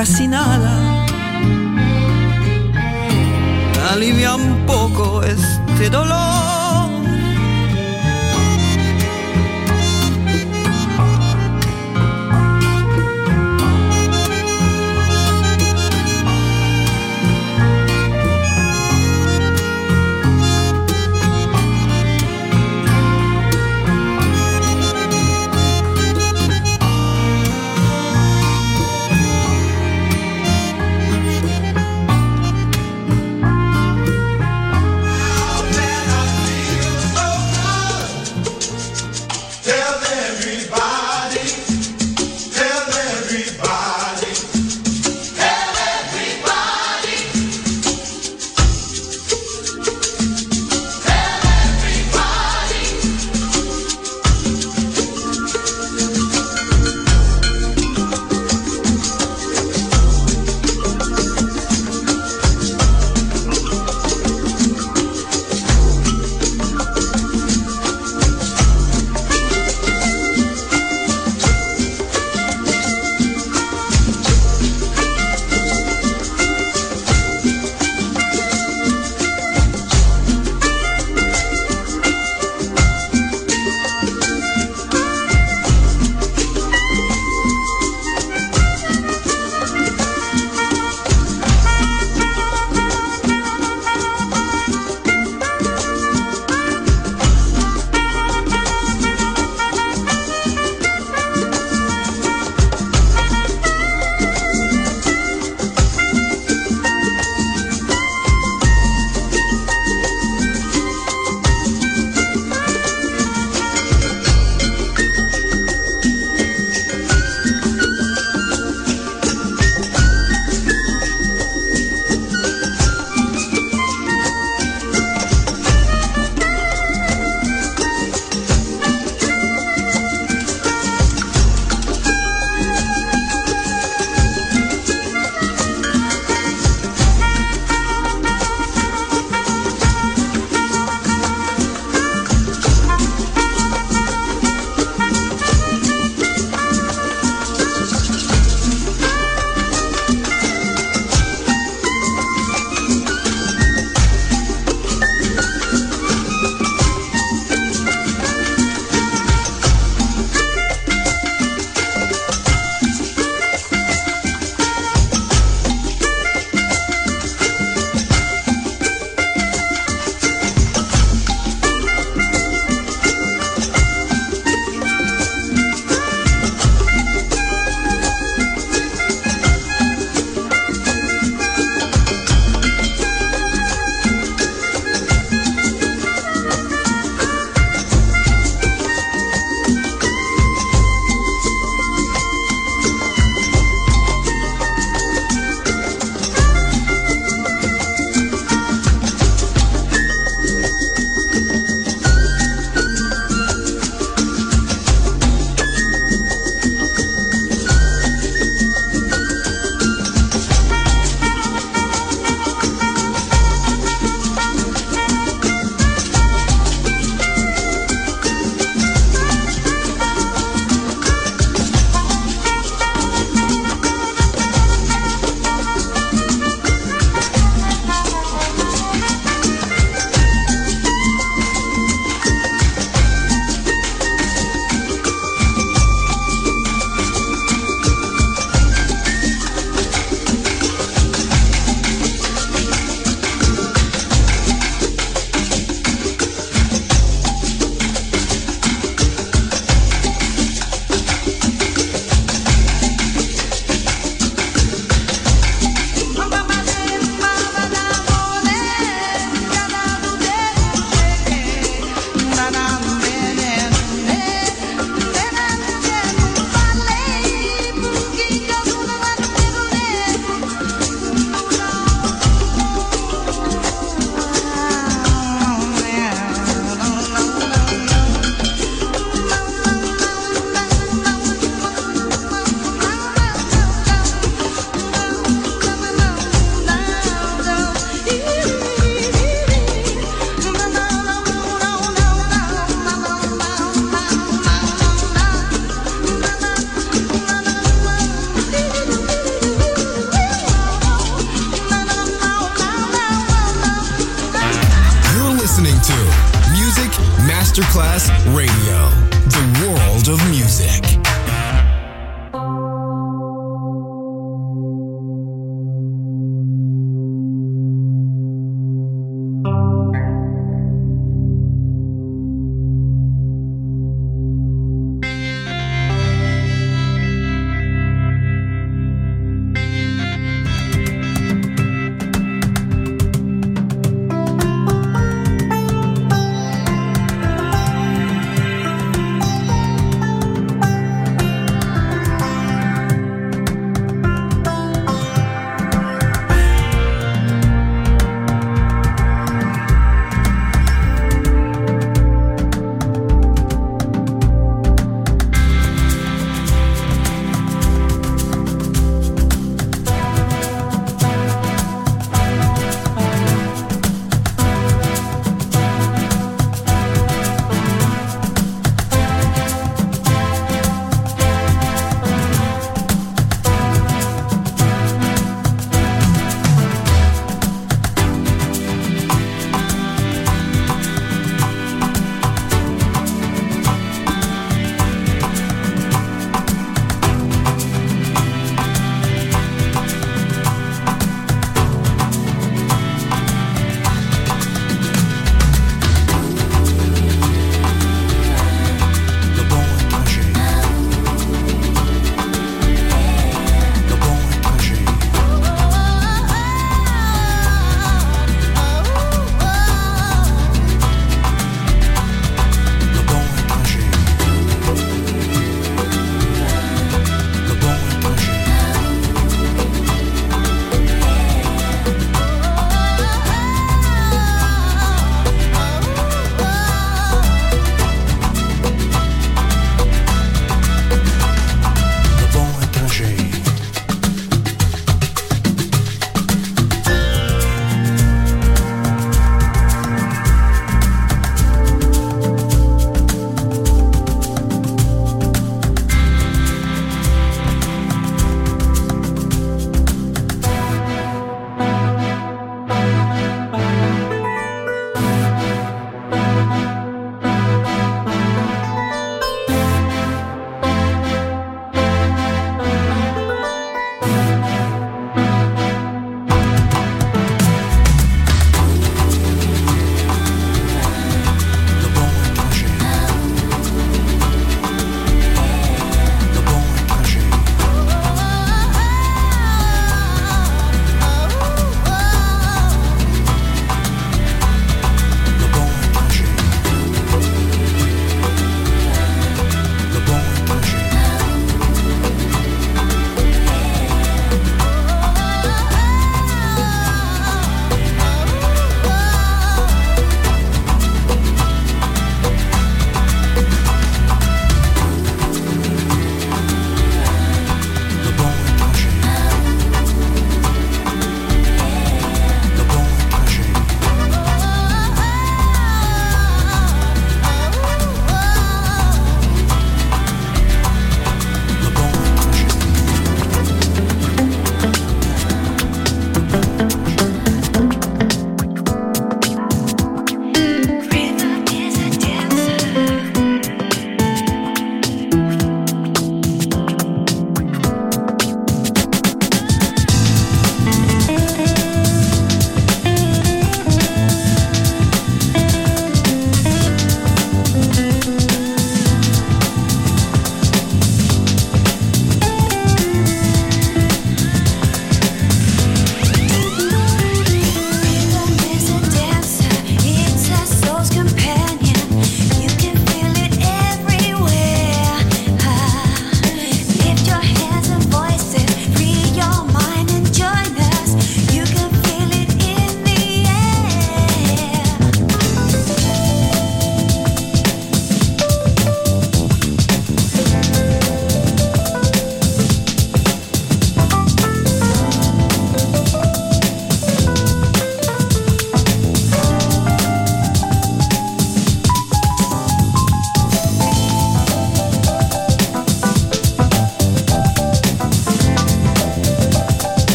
Casi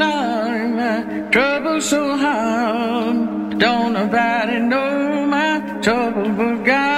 alarm, my trouble so hard. Don't nobody know my trouble but God.